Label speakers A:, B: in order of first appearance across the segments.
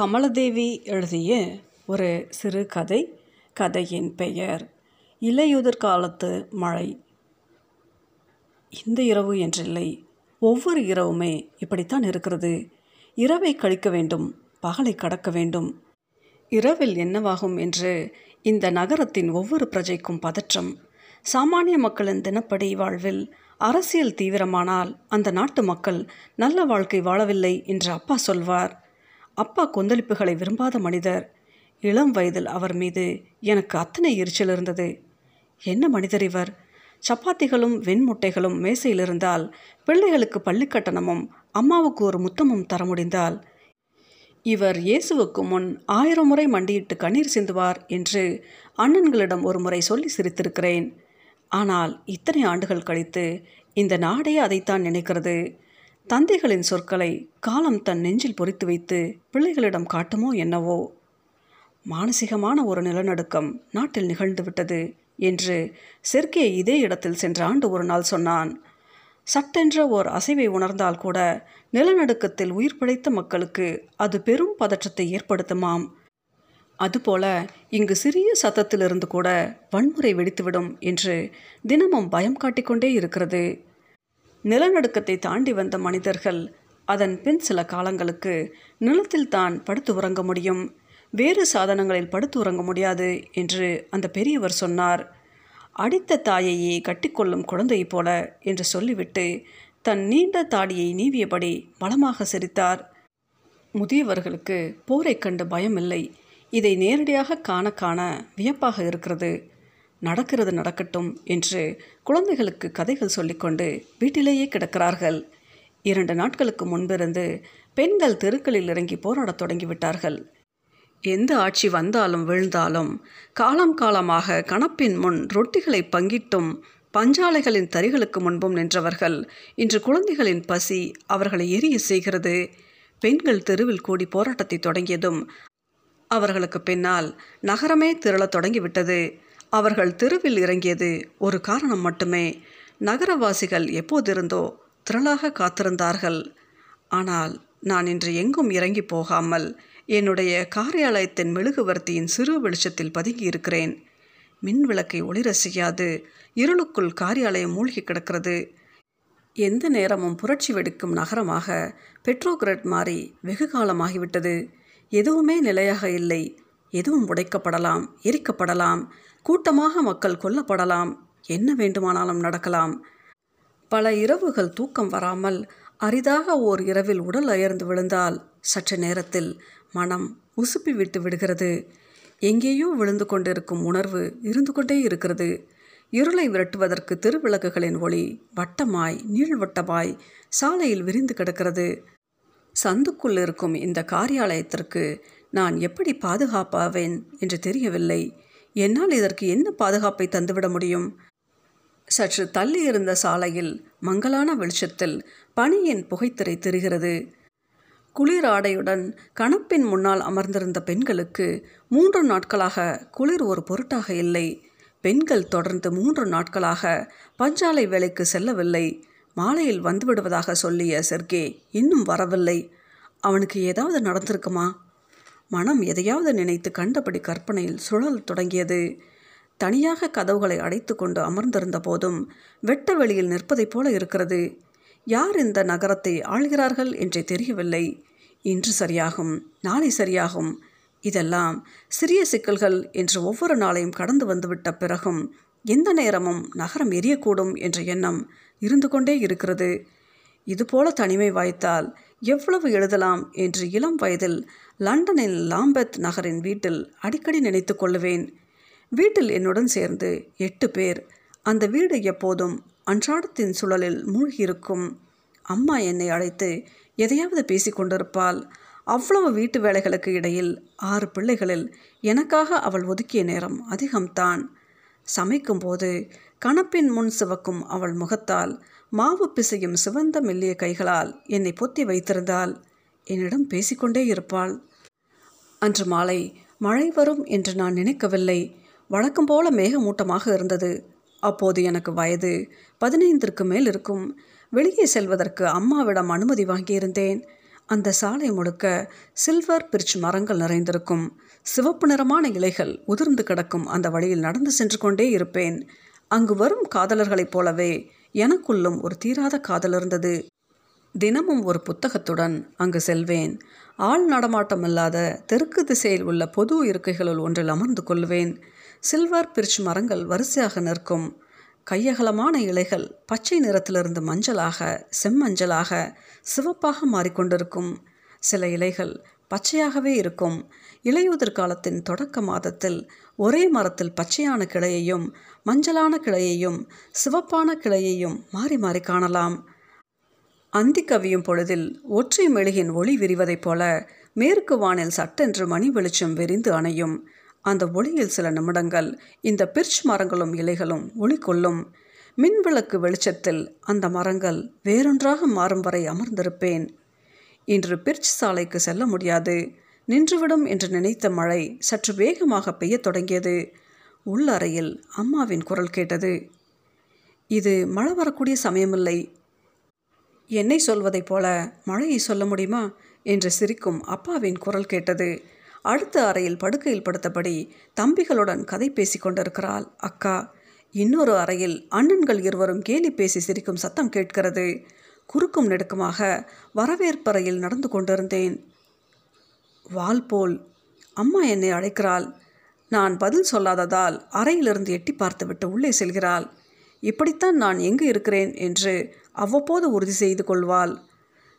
A: கமலதேவி எழுதிய ஒரு சிறு கதை கதையின் பெயர் இலையுதிர் காலத்து மழை. இந்த இரவு என்றில்லை ஒவ்வொரு இரவுமே இப்படித்தான் இருக்கிறது. இரவை கழிக்க வேண்டும் பகலை கடக்க வேண்டும். இரவில் என்னவாகும் என்று இந்த நகரத்தின் ஒவ்வொரு பிரஜைக்கும் பதற்றம். சாமானிய மக்களின் தினப்படி வாழ்வில் அரசியல் தீவிரமானால் அந்த நாட்டு மக்கள் நல்ல வாழ்க்கை வாழவில்லை என்று அப்பா சொல்வார். அப்பா கொந்தளிப்புகளை விரும்பாத மனிதர். இளம் வயதில் அவர் மீது எனக்கு அத்தனை எரிச்சல் இருந்தது. என்ன மனிதர் இவர்? சப்பாத்திகளும் வெண்முட்டைகளும் மேசையில் இருந்தால் பிள்ளைகளுக்கு பள்ளி கட்டணமும் அம்மாவுக்கு ஒரு முத்தமும் தர முடிந்தால்? இவர் இயேசுவுக்கு முன் ஆயிரம் முறை மண்டியிட்டு கண்ணீர் சிந்துவார் என்று அண்ணன்களிடம் ஒரு முறை சொல்லி சிரித்திருக்கிறேன். ஆனால் இத்தனை ஆண்டுகள் கழித்து இந்த நாடே அதைத்தான் நினைக்கிறது. தந்தைகளின் சொற்களை காலம் தன் நெஞ்சில் பொறித்து வைத்து பிள்ளைகளிடம் காட்டுமோ என்னவோ? மானசீகமான ஒரு நிலநடுக்கம் நாட்டில் நிகழ்ந்துவிட்டது என்று செர்கே இதே இடத்தில் சென்ற ஆண்டு ஒரு நாள் சொன்னான். சட்டென்ற ஓர் அசைவை உணர்ந்தால் கூட நிலநடுக்கத்தில் உயிர் பிழைத்த மக்களுக்கு அது பெரும் பதற்றத்தை ஏற்படுத்துமாம். அதுபோல இங்கு சிறிய சத்தத்திலிருந்து கூட வன்முறை வெடித்துவிடும் என்று தினமும் பயம் காட்டிக்கொண்டே இருக்கிறது. நிலநடுக்கத்தை தாண்டி வந்த மனிதர்கள் அதன் பின் சில காலங்களுக்கு நிலத்தில் தான் படுத்து உறங்க முடியும். வேறு சாதனங்களில் படுத்து உறங்க முடியாது என்று அந்த பெரியவர் சொன்னார். அடித்த தாயையே கட்டிக்கொள்ளும் குழந்தையைப் போல என்று சொல்லிவிட்டு தன் நீண்ட தாடியை நீவியபடி பலமாக சிரித்தார். முதியவர்களுக்கு போரைக் கண்டு பயமில்லை. இதை நேரடியாக காண காண வியப்பாக இருக்கிறது. நடக்கிறது நடக்கட்டும் என்று குழந்தைகளுக்கு கதைகள் சொல்லிக்கொண்டு வீட்டிலேயே கிடக்கிறார்கள். இரண்டு நாட்களுக்கு முன்பிருந்து பெண்கள் தெருக்களில் இறங்கி போராடத் தொடங்கிவிட்டார்கள். எந்த ஆட்சி வந்தாலும் வீழ்ந்தாலும் காலம் காலமாக கணப்பின் முன் ரொட்டிகளை பங்கிட்டும் பஞ்சாலைகளின் தறிகளுக்கு முன்பும் நின்றவர்கள் இன்று குழந்தைகளின் பசி அவர்களை எரிய செய்கிறது. பெண்கள் தெருவில் கூடி போராட்டத்தை தொடங்கியதும் அவர்களுக்கு பின்னால் நகரமே திரளத் தொடங்கிவிட்டது. அவர்கள் தெருவில் இறங்கியது ஒரு காரணம் மட்டுமே. நகரவாசிகள் எப்போதிருந்தோ திரளாக காத்திருந்தார்கள். ஆனால் நான் இன்று எங்கும் இறங்கி போகாமல் என்னுடைய காரியாலயத்தின் மெழுகுவர்த்தியின் சிறு வெளிச்சத்தில் பதுங்கியிருக்கிறேன் மின் விளக்கை ஒளிர செய்யாது இருளுக்குள் காரியாலயம் மூழ்கி கிடக்கிறது. எந்த நேரமும் புரட்சி வெடிக்கும் நகரமாக பெட்ரோகிரட் மாறி வெகு காலமாகிவிட்டது. எதுவுமே நிலையாக இல்லை. எதுவும் உடைக்கப்படலாம் எரிக்கப்படலாம் கூட்டமாக மக்கள் கொல்லப்படலாம் என்ன வேண்டுமானாலும் நடக்கலாம். பல இரவுகள் தூக்கம் வராமல் அரிதாக ஓர் இரவில் உடல் அயர்ந்து விழுந்தால் சற்று நேரத்தில் மனம் உசுப்பி விட்டு விடுகிறது. எங்கேயோ விழுந்து கொண்டிருக்கும் உணர்வு இருந்து கொண்டே இருக்கிறது. இருளை விரட்டுவதற்கு திருவிளக்குகளின் ஒளி வட்டமாய் நீள்வட்டமாய் சாலையில் விரிந்து கிடக்கிறது. சந்துக்குள் இருக்கும் இந்த காரியாலயத்திற்கு நான் எப்படி பாதுகாப்பாவேன் என்று தெரியவில்லை. என்னால் இதற்கு என்ன பாதுகாப்பை தந்துவிட முடியும்? சற்று தள்ளி இருந்த சாலையில் மங்கலான வெளிச்சத்தில் பனியின் புகைத்திரை தெரிகிறது. குளிர் ஆடையுடன் கணப்பின் முன்னால் அமர்ந்திருந்த பெண்களுக்கு மூன்று நாட்களாக குளிர் ஒரு பொருட்டாக இல்லை. பெண்கள் தொடர்ந்து மூன்று நாட்களாக பஞ்சாலை வேலைக்கு செல்லவில்லை. மாலையில் வந்துவிடுவதாக சொல்லிய செர்கே இன்னும் வரவில்லை. அவனுக்கு ஏதாவது நடந்திருக்குமா? மனம் எதையாவது நினைத்து கண்டபடி கற்பனையில் சுழல் தொடங்கியது. தனியாக கதவுகளை அடைத்து கொண்டு அமர்ந்திருந்த போதும் வெட்ட வெளியில் நிற்பதைப் போல இருக்கிறது. யார் இந்த நகரத்தை ஆள்கிறார்கள் என்றே தெரியவில்லை. இன்று சரியாகும் நாளை சரியாகும். இதெல்லாம் சிறிய சிக்கல்கள் என்று ஒவ்வொரு நாளையும் கடந்து வந்துவிட்ட பிறகும் எந்த நேரமும் நகரம் எரியக்கூடும் என்ற எண்ணம் இருந்து கொண்டே இருக்கிறது. இதுபோல தனிமை வாய்த்தால் எவ்வளவு எழுதலாம் என்று இளம் வயதில் லண்டனின் லாம்பெத் நகரின் வீட்டில் அடிக்கடி நினைத்து கொள்ளுவேன். வீட்டில் என்னுடன் சேர்ந்து எட்டு பேர். அந்த வீடு எப்போதும் அன்றாடத்தின் சுழலில் மூழ்கியிருக்கும். அம்மா என்னை அழைத்து எதையாவது பேசி கொண்டிருப்பாள். அவ்வளவு வீட்டு வேலைகளுக்கு இடையில் ஆறு பிள்ளைகளில் எனக்காக அவள் ஒதுக்கிய நேரம் அதிகம்தான். சமைக்கும்போது கணப்பின் முன் சிவக்கும் அவள் முகத்தால் மாவு பிசையும் சிவந்த மெல்லிய கைகளால் என்னை பொத்தி வைத்திருந்தால் என்னிடம் பேசிக்கொண்டே இருப்பாள். அன்று மாலை மழை வரும் என்று நான் நினைக்கவில்லை. வழக்கம் போல மேகமூட்டமாக இருந்தது. அப்போது எனக்கு வயது பதினைந்திற்கு மேல் இருக்கும். வெளியே செல்வதற்கு அம்மாவிடம் அனுமதி வாங்கியிருந்தேன். அந்த சாலை முழுக்க சில்வர் பிரிட்ஜ் மரங்கள் நிறைந்திருக்கும். சிவப்பு நிறமான இலைகள் உதிர்ந்து கிடக்கும் அந்த வழியில் நடந்து சென்று கொண்டே இருப்பேன். அங்கு வரும் காதலர்களைப் போலவே எனக்குள்ளும் ஒரு தீராத காதல் இருந்தது. தினமும் ஒரு புத்தகத்துடன் அங்கு செல்வேன். ஆள் நடமாட்டம் இல்லாத தெற்கு திசையில் உள்ள பொது இருக்கைகளுள் ஒன்றில் அமர்ந்து கொள்வேன். சில்வர் பிரிச் மரங்கள் வரிசையாக நிற்கும். கையகலமான இலைகள் பச்சை நிறத்திலிருந்து மஞ்சளாக செம்மஞ்சளாக சிவப்பாக மாறிக்கொண்டிருக்கும். சில இலைகள் பச்சையாகவே இருக்கும். இலையுதிர் காலத்தின் தொடக்க மாதத்தில் ஒரே மரத்தில் பச்சையான கிளையையும் மஞ்சளான கிளையையும் சிவப்பான கிளையையும் மாறி மாறி காணலாம். அந்தி கவியும் பொழுதில் ஒற்றை மெழுகின் ஒளி விரிவதைப் போல மேற்கு வானில் சட்டென்று மணி வெளிச்சம் விரிந்து அணையும். அந்த ஒளியில் சில நிமிடங்கள் இந்த பிர்ச் மரங்களும் இலைகளும் ஒளி கொள்ளும் மின்விளக்கு வெளிச்சத்தில் அந்த மரங்கள் வேறொன்றாக மாறும் வரை அமர்ந்திருப்பேன். இன்று பிர்ச் சாலைக்கு செல்ல முடியாது. நின்றுவிடும் என்று நினைத்த மழை சற்று வேகமாக பெய்யத் தொடங்கியது. உள்ளறையில் அம்மாவின் குரல் கேட்டது. இது மழை வரக்கூடிய சமயமில்லை. என்னை சொல்வதைப் போல மழையை சொல்ல முடியுமா? என்று சிரிக்கும் அப்பாவின் குரல் கேட்டது. அடுத்த அறையில் படுக்கையில் படுத்தபடி தம்பிகளுடன் கதை பேசி கொண்டிருக்கிறாள் அக்கா. இன்னொரு அறையில் அண்ணன்கள் இருவரும் கேலி பேசி சிரிக்கும் சத்தம் கேட்கிறது. குறுக்கும் நெடுக்குமாக வரவேற்பறையில் நடந்து கொண்டிருந்தேன். வால் போல் அம்மா என்னை அழைக்கிறாள். நான் பதில் சொல்லாததால் அறையிலிருந்து எட்டி பார்த்துவிட்டு உள்ளே செல்கிறாள். இப்படித்தான் நான் எங்கு இருக்கிறேன்? என்று அவ்வப்போது உறுதி செய்து கொள்வாள்.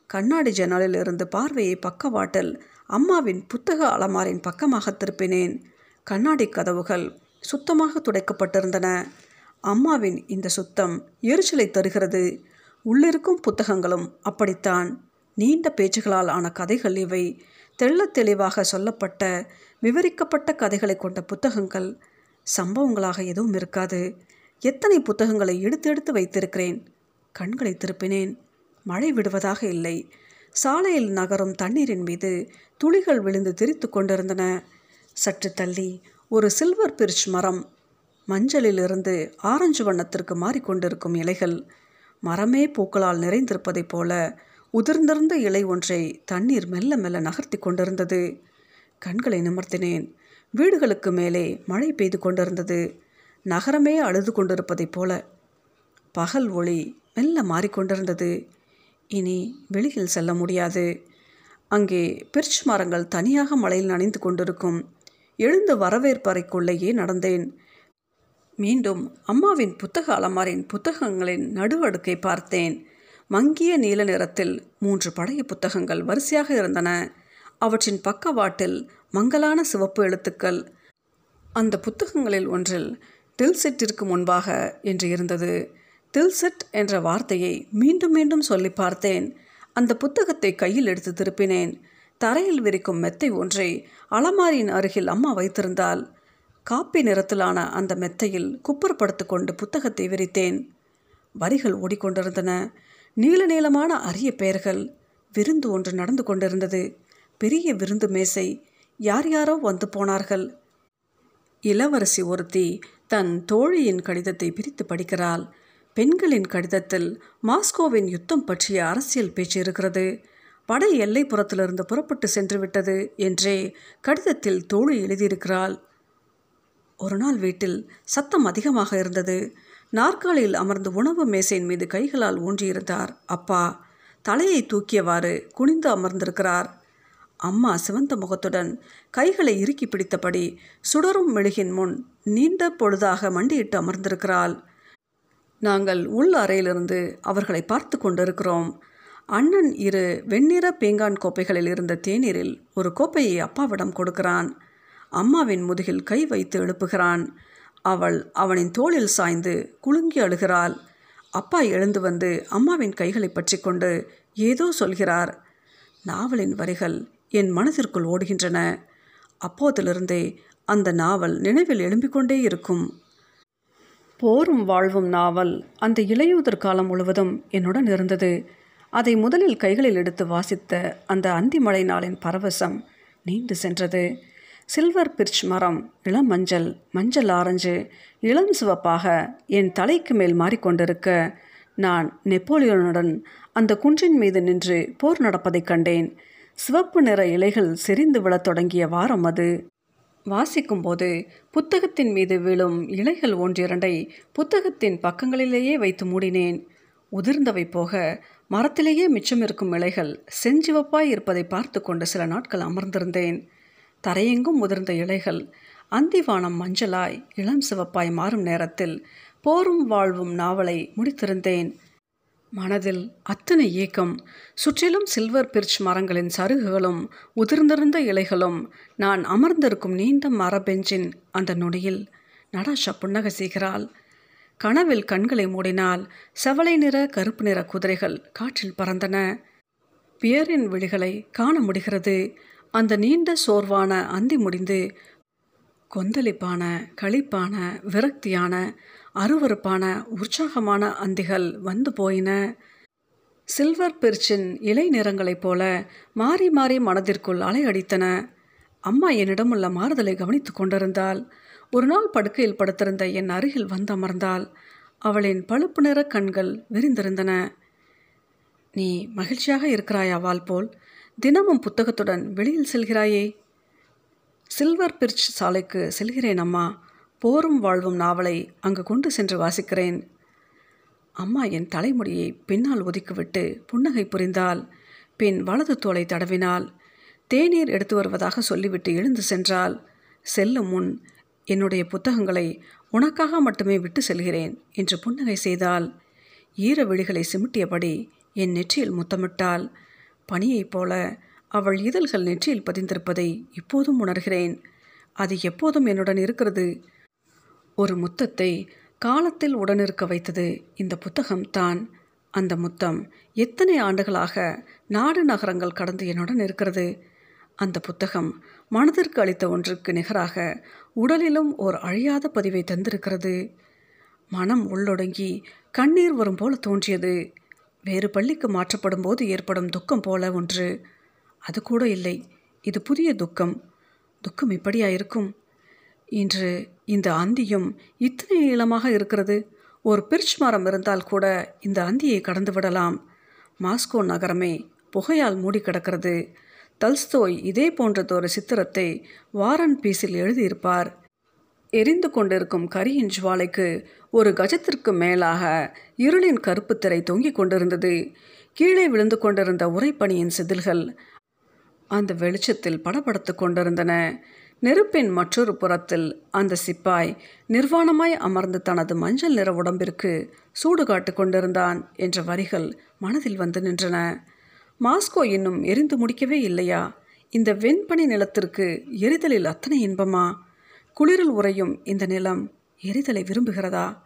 A: கண்ணாடி ஜன்னலில் இருந்து பார்வையை பக்கவாட்டில் அம்மாவின் புத்தக அலமாரின் பக்கமாக திருப்பினேன். கண்ணாடி கதவுகள் சுத்தமாக துடைக்கப்பட்டிருந்தன. அம்மாவின் இந்த சுத்தம் எரிச்சலை தருகிறது. உள்ளிருக்கும் புத்தகங்களும் அப்படித்தான். நீண்ட பேச்சுகளால் ஆன கதைகள் இவை. தெள்ளத் தெளிவாக சொல்லப்பட்ட விவரிக்கப்பட்ட கதைகளை கொண்ட புத்தகங்கள் சம்பவங்களாக எதுவும் இருக்காது. எத்தனை புத்தகங்களை எடுத்து எடுத்து வைத்திருக்கிறேன்? கண்களை திருப்பினேன். மழை விடுவதாக இல்லை. சாலையில் நகரும் தண்ணீரின் மீது துளிகள் விழுந்து திரித்து கொண்டிருந்தன. சற்று தள்ளி ஒரு சில்வர் பிரிச் மரம் மஞ்சளிலிருந்து ஆரஞ்சு வண்ணத்திற்கு மாறிக்கொண்டிருக்கும் இலைகள் மரமே பூக்களால் நிறைந்திருப்பதைப் போல உதிர்ந்திருந்த இலை ஒன்றை தண்ணீர் மெல்ல மெல்ல நகர்த்தி கொண்டிருந்தது. கண்களை நிமர்த்தினேன். வீடுகளுக்கு மேலே மழை பெய்து கொண்டிருந்தது. நகரமே அழுது கொண்டிருப்பதைப் போல. பகல் ஒளி மெல்ல மாறிக்கொண்டிருந்தது இனி வெளியில் செல்ல முடியாது. அங்கே பிர்ச் மரங்கள் தனியாக மழையில் நனைந்து கொண்டிருக்கும். எழுந்து வரவேற்பறைக்குள்ளேயே நடந்தேன். மீண்டும் அம்மாவின் புத்தக அலமாரின் புத்தகங்களின் நடுவடுக்கை பார்த்தேன். மங்கிய நீல நிறத்தில் மூன்று பழைய புத்தகங்கள் வரிசையாக இருந்தன. அவற்றின் பக்கவாட்டில் மங்கலான சிவப்பு எழுத்துக்கள். அந்த புத்தகங்களில் ஒன்றில் டில்செட்டிற்கு முன்பாக என்று இருந்தது. டில்செட் என்ற வார்த்தையை மீண்டும் மீண்டும் சொல்லி பார்த்தேன். அந்த புத்தகத்தை கையில் எடுத்து திருப்பினேன். தரையில் விரிக்கும் மெத்தை ஒன்றை அலமாரியின் அருகில் அம்மா வைத்திருந்தால் காப்பி நிறத்திலான அந்த மெத்தையில் குப்புறப்படுத்து கொண்டு புத்தகத்தை விரித்தேன். வரிகள் ஓடிக்கொண்டிருந்தன. நீள நீளமான அரிய பெயர்கள் விருந்து ஒன்று நடந்து கொண்டிருந்தது. பெரிய விருந்து மேசை யார் யாரோ வந்து போனார்கள். இளவரசி ஒருத்தி தன் தோழியின் கடிதத்தை பிரித்து படிக்கிறாள். பெண்களின் கடிதத்தில் மாஸ்கோவின் யுத்தம் பற்றிய அரசியல் பேச்சு இருக்கிறது. படை எல்லைப்புறத்திலிருந்து புறப்பட்டு சென்று விட்டது என்றே கடிதத்தில் தோழி எழுதியிருக்கிறாள். ஒரு நாள் வீட்டில் சத்தம் அதிகமாக இருந்தது. நாற்காலியில் அமர்ந்து உணவு மேசையின் மீது கைகளால் ஊன்றியிருந்தார். அப்பா தலையை தூக்கியவாறு குனிந்து அமர்ந்திருக்கிறார். அம்மா சிவந்த முகத்துடன் கைகளை இறுக்கி பிடித்தபடி சுடரும் மெழுகின் முன் நீண்ட பொழுதாக மண்டியிட்டு அமர்ந்திருக்கிறாள். நாங்கள் உள் அறையிலிருந்து அவர்களை பார்த்து கொண்டிருக்கிறோம். அண்ணன் இரு வெண்ணிற பேங்கான் கோப்பைகளில் இருந்த தேநீரில் ஒரு கோப்பையை அப்பாவிடம் கொடுக்கிறான். அம்மாவின் முதுகில் கை வைத்து எழுப்புகிறான். அவள் அவனின் தோளில் சாய்ந்து குலுங்கி அழுகிறாள். அப்பா எழுந்து வந்து அம்மாவின் கைகளை பற்றி கொண்டு ஏதோ சொல்கிறார். நாவலின் வரிகள் என் மனதிற்குள் ஓடுகின்றன. அப்போதிலிருந்தே அந்த நாவல் நினைவில் எழும்பிக்கொண்டே இருக்கும். போரும் வாழ்வும் நாவல் அந்த இளையூதர் காலம் முழுவதும் என்னுடன் இருந்தது. அதை முதலில் கைகளில் எடுத்து வாசித்த அந்த அந்திமழை நாளின் பரவசம் நீண்டு சென்றது. சில்வர் பிர்ச் மரம் இளம் மஞ்சள் மஞ்சள் ஆரஞ்சு இளம் சிவப்பாக என் தலைக்கு மேல் மாறிக்கொண்டிருக்க நான் நெப்போலியனுடன் அந்த குன்றின் மீது நின்று போர் நடப்பதைக் கண்டேன். சிவப்பு நிற இலைகள் செறிந்து விழத் தொடங்கிய வாரம் அது. வாசிக்கும்போது புத்தகத்தின் மீது விழும் இலைகள் ஒன்றிரண்டை புத்தகத்தின் பக்கங்களிலேயே வைத்து மூடினேன். உதிர்ந்தவை போக மரத்திலேயே மிச்சமிருக்கும் இலைகள் செஞ்சிவப்பாய் இருப்பதை பார்த்து கொண்டு சில நாட்கள் அமர்ந்திருந்தேன். தரையெங்கும் உதிர்ந்த இலைகள். அந்திவானம் மஞ்சளாய் இளம் சிவப்பாய் மாறும் நேரத்தில் போரும் வாழ்வும் நாவலை முடித்திருந்தேன். மனதில் அத்தனை ஏக்கம். சுற்றிலும் சில்வர் பிர்ச் மரங்களின் சருகுகளும் உதிர்ந்திருந்த இலைகளும் நான் அமர்ந்திருக்கும் நீண்ட மரபெஞ்சின் அந்த நொடியில் நடாஷா புன்னகை செய்கிறாள். கனவில் கண்களை மூடினால் செவலை நிற கருப்பு நிற குதிரைகள் காற்றில் பறந்தன. பியரின் விழிகளை காண முடிகிறது. அந்த நீண்ட சோர்வான அந்தி முடிந்து கொந்தளிப்பான களிப்பான விரக்தியான அருவறுப்பான உற்சாகமான அந்திகள் வந்து போயின. சில்வர் பிர்ச்சின் இலை நிறங்களைப் போல மாறி மாறி மனதிற்குள் அலையடித்தன அம்மா என்னிடம் உள்ள மாறுதலை கவனித்து கொண்டிருந்தாள். ஒரு நாள் படுக்கையில் படுத்திருந்த என் அருகில் வந்து அமர்ந்தாள். அவளின் பழுப்பு நிற கண்கள் விரிந்திருந்தன. நீ மகிழ்ச்சியாக இருக்கிறாயா வால் போல் தினமும் புத்தகத்துடன் வெளியில் செல்கிறாயே. சில்வர் பிர்ச் சாலைக்கு செல்கிறேன் அம்மா. போரும் வாழ்வும் நாவலை அங்கு கொண்டு சென்று வாசிக்கிறேன். அம்மா என் தலைமுடியை பின்னால் ஒதுக்கிவிட்டு புன்னகை புரிந்தால் பின் வலது தோலை தடவினால் தேநீர் எடுத்து வருவதாக சொல்லிவிட்டு எழுந்து சென்றால் செல்லும் முன் என்னுடைய புத்தகங்களை உனக்காக மட்டுமே விட்டு செல்கிறேன் என்று புன்னகை செய்தால் ஈர விழிகளை சிமிட்டியபடி என் நெற்றியில் முத்தமிட்டாள். பனியைப் போல அவள் இதழ்கள் நெற்றியில் பதிந்திருப்பதை இப்போதும் உணர்கிறேன். அது எப்போதும் என்னுடன் இருக்கிறது. ஒரு முத்தத்தை காலத்தில் உடனிருக்க வைத்தது இந்த புத்தகம் தான். அந்த முத்தம் எத்தனை ஆண்டுகளாக நாடு நகரங்கள் கடந்து என்னுடன் இருக்கிறது. அந்த புத்தகம் மனதிற்கு அளித்த ஒன்றுக்கு நிகராக உடலிலும் ஓர் அழியாத பதிவை தந்திருக்கிறது. மனம் உள்ளொடுங்கி கண்ணீர் வரும் போல தோன்றியது. வேறு பள்ளிக்கு மாற்றப்படும் போது ஏற்படும் துக்கம் போல ஒன்று. அது கூட இல்லை. இது புதிய துக்கம். துக்கம் இப்படியா இருக்கும்? இன்று இந்த அந்தியும் இத்தனை நீளமாக இருக்கிறது. ஒரு பிர்ச் மரம் இருந்தால் கூட இந்த அந்தியை கடந்து விடலாம். மாஸ்கோ நகரமே புகையால் மூடி கிடக்கிறது. தல்ஸ்தோய் இதே போன்றதொரு சித்திரத்தை வாரன் பீஸில் எழுதியிருப்பார். எரிந்து கொண்டிருக்கும் கரியின் ஜுவாலைக்கு ஒரு கஜத்திற்கு மேலாக இருளின் கருப்பு திரை தொங்கிக் கொண்டிருந்தது. கீழே விழுந்து கொண்டிருந்த உரைப்பணியின் செதில்கள் அந்த வெளிச்சத்தில் படபடத்து கொண்டிருந்தன. நெருப்பின் மற்றொரு புறத்தில் அந்த சிப்பாய் நிர்வாணமாய் அமர்ந்து தனது மஞ்சள் நிற உடம்பிற்கு சூடு காட்டு கொண்டிருந்தான் என்ற வரிகள் மனதில் வந்து நின்றன. மாஸ்கோ இன்னும் எரிந்து முடிக்கவே இல்லையா? இந்த வெண்பனி நிலத்திற்கு எரிதலில் அத்தனை இன்பமா? குளிரில் உறையும் இந்த நிலம் எரிதலை விரும்புகிறதா?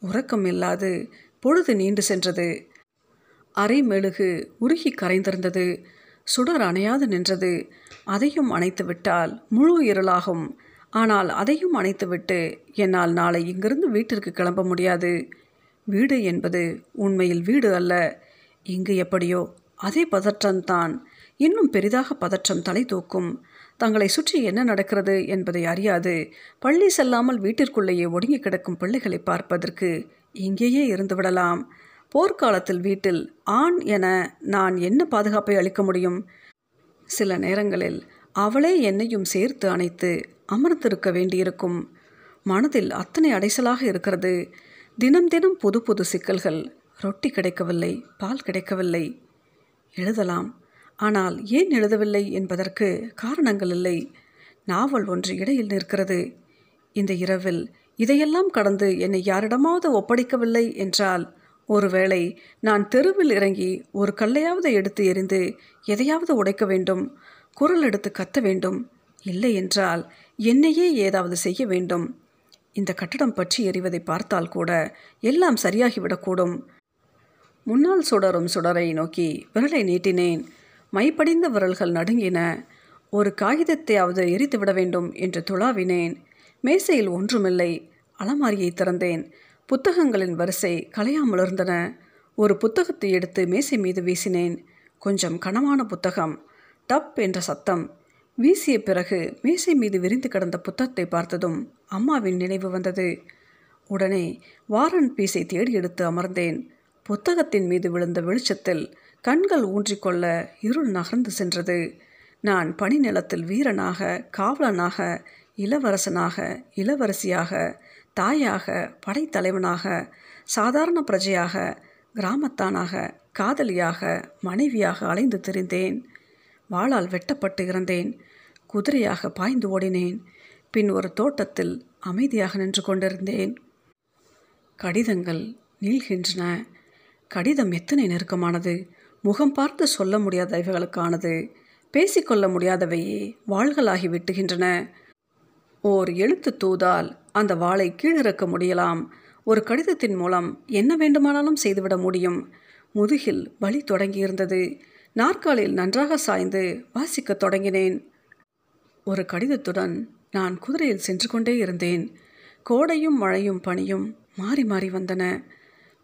A: உறக்கம் இல்லாது பொழுது நீண்டு சென்றது. அரை மெழுகு உருகி கரைந்திருந்தது. சுடர் அணையாது நின்றது. அதையும் அணைத்து விட்டால் முழு இருளாகும். ஆனால் அதையும் அணைத்துவிட்டு என்னால் நாளை இங்கிருந்து வீட்டிற்கு கிளம்ப முடியாது. வீடு என்பது உண்மையில் வீடு அல்ல. இங்கு எப்படியோ அதே பதற்றம்தான். இன்னும் பெரிதாக பதற்றம் தலை தூக்கும். தங்களை சுற்றி என்ன நடக்கிறது என்பதை அறியாது. பள்ளி செல்லாமல் வீட்டிற்குள்ளேயே ஒடுங்கி கிடக்கும் பிள்ளைகளை பார்ப்பதற்கு இங்கேயே இருந்து விடலாம். போர்க்காலத்தில் வீட்டில் ஆண் என நான் என்ன பாதுகாப்பை அளிக்க முடியும்? சில நேரங்களில் அவளே என்னையும் சேர்த்து அணைத்து அமர்ந்திருக்க வேண்டியிருக்கும். மனதில் அத்தனை அடைசலாக இருக்கிறது. தினம் தினம் புது புது சிக்கல்கள். ரொட்டி கிடைக்கவில்லை பால் கிடைக்கவில்லை. எழுதலாம் ஆனால் ஏன் எழுதவில்லை என்பதற்கு காரணங்கள் இல்லை. நாவல் ஒன்று இடையில் நிற்கிறது. இந்த இரவில் இதையெல்லாம் கடந்து என்னை யாரிடமாவது ஒப்படைக்கவில்லை என்றால் ஒருவேளை நான் தெருவில் இறங்கி ஒரு கல்லையாவது எடுத்து எறிந்து எதையாவது உடைக்க வேண்டும் குரல் எடுத்து கத்த வேண்டும் இல்லை என்றால் என்னையே ஏதாவது செய்ய வேண்டும். இந்த கட்டடம் பற்றி எறிவதை பார்த்தால் கூட எல்லாம் சரியாகிவிடக்கூடும். முன்னால் சுடரும் சுடரை நோக்கி விரலை நீட்டினேன். மைப்படிந்த விரல்கள் நடுங்கின. ஒரு காகிதத்தையாவது எரித்து விட வேண்டும் என்று துளாவினேன். மேசையில் ஒன்றுமில்லை. அலமாரியை திறந்தேன். புத்தகங்களின் வரிசை கலையாமலிருந்தன. ஒரு புத்தகத்தை எடுத்து மேசை மீது வீசினேன். கொஞ்சம் கனமான புத்தகம். டப் என்ற சத்தம். வீசிய பிறகு மேசை மீது விரிந்து கிடந்த புத்தகத்தை பார்த்ததும் அம்மாவின் நினைவு வந்தது. உடனே வாரன் பீஸை தேடி எடுத்து அமர்ந்தேன். புத்தகத்தின் மீது விழுந்த வெளிச்சத்தில் கண்கள் ஊன்றிக்கொள்ள இருள் நகர்ந்து சென்றது. நான் பனிநிலத்தில் வீரனாக காவலனாக இளவரசனாக இளவரசியாக தாயாக படைத்தலைவனாக சாதாரண பிரஜையாக கிராமத்தானாக காதலியாக மனைவியாக அலைந்து திரிந்தேன். வாளால் வெட்டப்பட்டு இறந்தேன். குதிரையாக பாய்ந்து ஓடினேன். பின் ஒரு தோட்டத்தில் அமைதியாக நின்று கொண்டிருந்தேன். கடிதங்கள் நீள்கின்றன. கடிதம் எத்தனை நெருக்கமானது. முகம் பார்த்து சொல்ல முடியாதவைகளுக்கானது பேசிக்கொள்ள முடியாதவையே வாள்களாகி வெட்டுகின்றன. ஓர் எழுத்து தூதால் அந்த வாளை கீழிறக்க முடியலாம். ஒரு கடிதத்தின் மூலம் என்ன வேண்டுமானாலும் செய்துவிட முடியும். முதுகில் வலி தொடங்கியிருந்தது. நாற்காலில் நன்றாக சாய்ந்து வாசிக்கத் தொடங்கினேன். ஒரு கடிதத்துடன் நான் குதிரையில் சென்று கொண்டே இருந்தேன். கோடையும் மழையும் பனியும் மாறி மாறி வந்தன.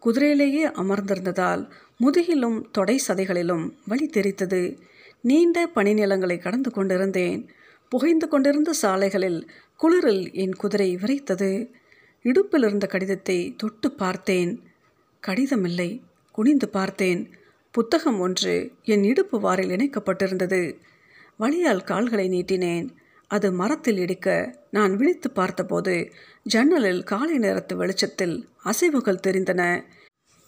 A: குதிரையிலேயே அமர்ந்திருந்ததால் முதுகிலும் தொடை சதைகளிலும் வழி தெரித்தது. நீண்ட பனிநிலங்களை கடந்து கொண்டிருந்தேன். புகைந்து கொண்டிருந்த சாலைகளில் குளிரில் என் குதிரை விரைத்தது. இடுப்பில் இருந்த கடிதத்தை தொட்டு பார்த்தேன். கடிதமில்லை குனிந்து பார்த்தேன். புத்தகம் ஒன்று என் இடுப்பு வாரில் இணைக்கப்பட்டிருந்தது. வழியால் கால்களை நீட்டினேன். அது மரத்தில் இடிக்க நான் விழித்து பார்த்தபோது ஜன்னலில் காலை நேரத்து வெளிச்சத்தில் அசைவுகள் தெரிந்தன.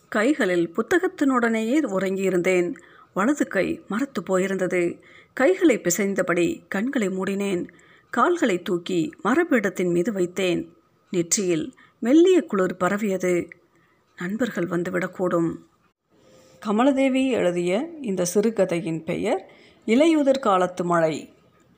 A: கைகளில் புத்தகத்தினுடனேயே உறங்கியிருந்தேன். வலது கை மரத்து போயிருந்தது. கைகளை பிசைந்தபடி கண்களை மூடினேன். கால்களை தூக்கி மரபீடத்தின் மீது வைத்தேன். நெற்றியில் மெல்லிய குளிர் பரவியது. நண்பர்கள் வந்துவிடக்கூடும். கமலதேவி எழுதிய இந்த சிறுகதையின் பெயர் இலையுதிர் காலத்து மழை.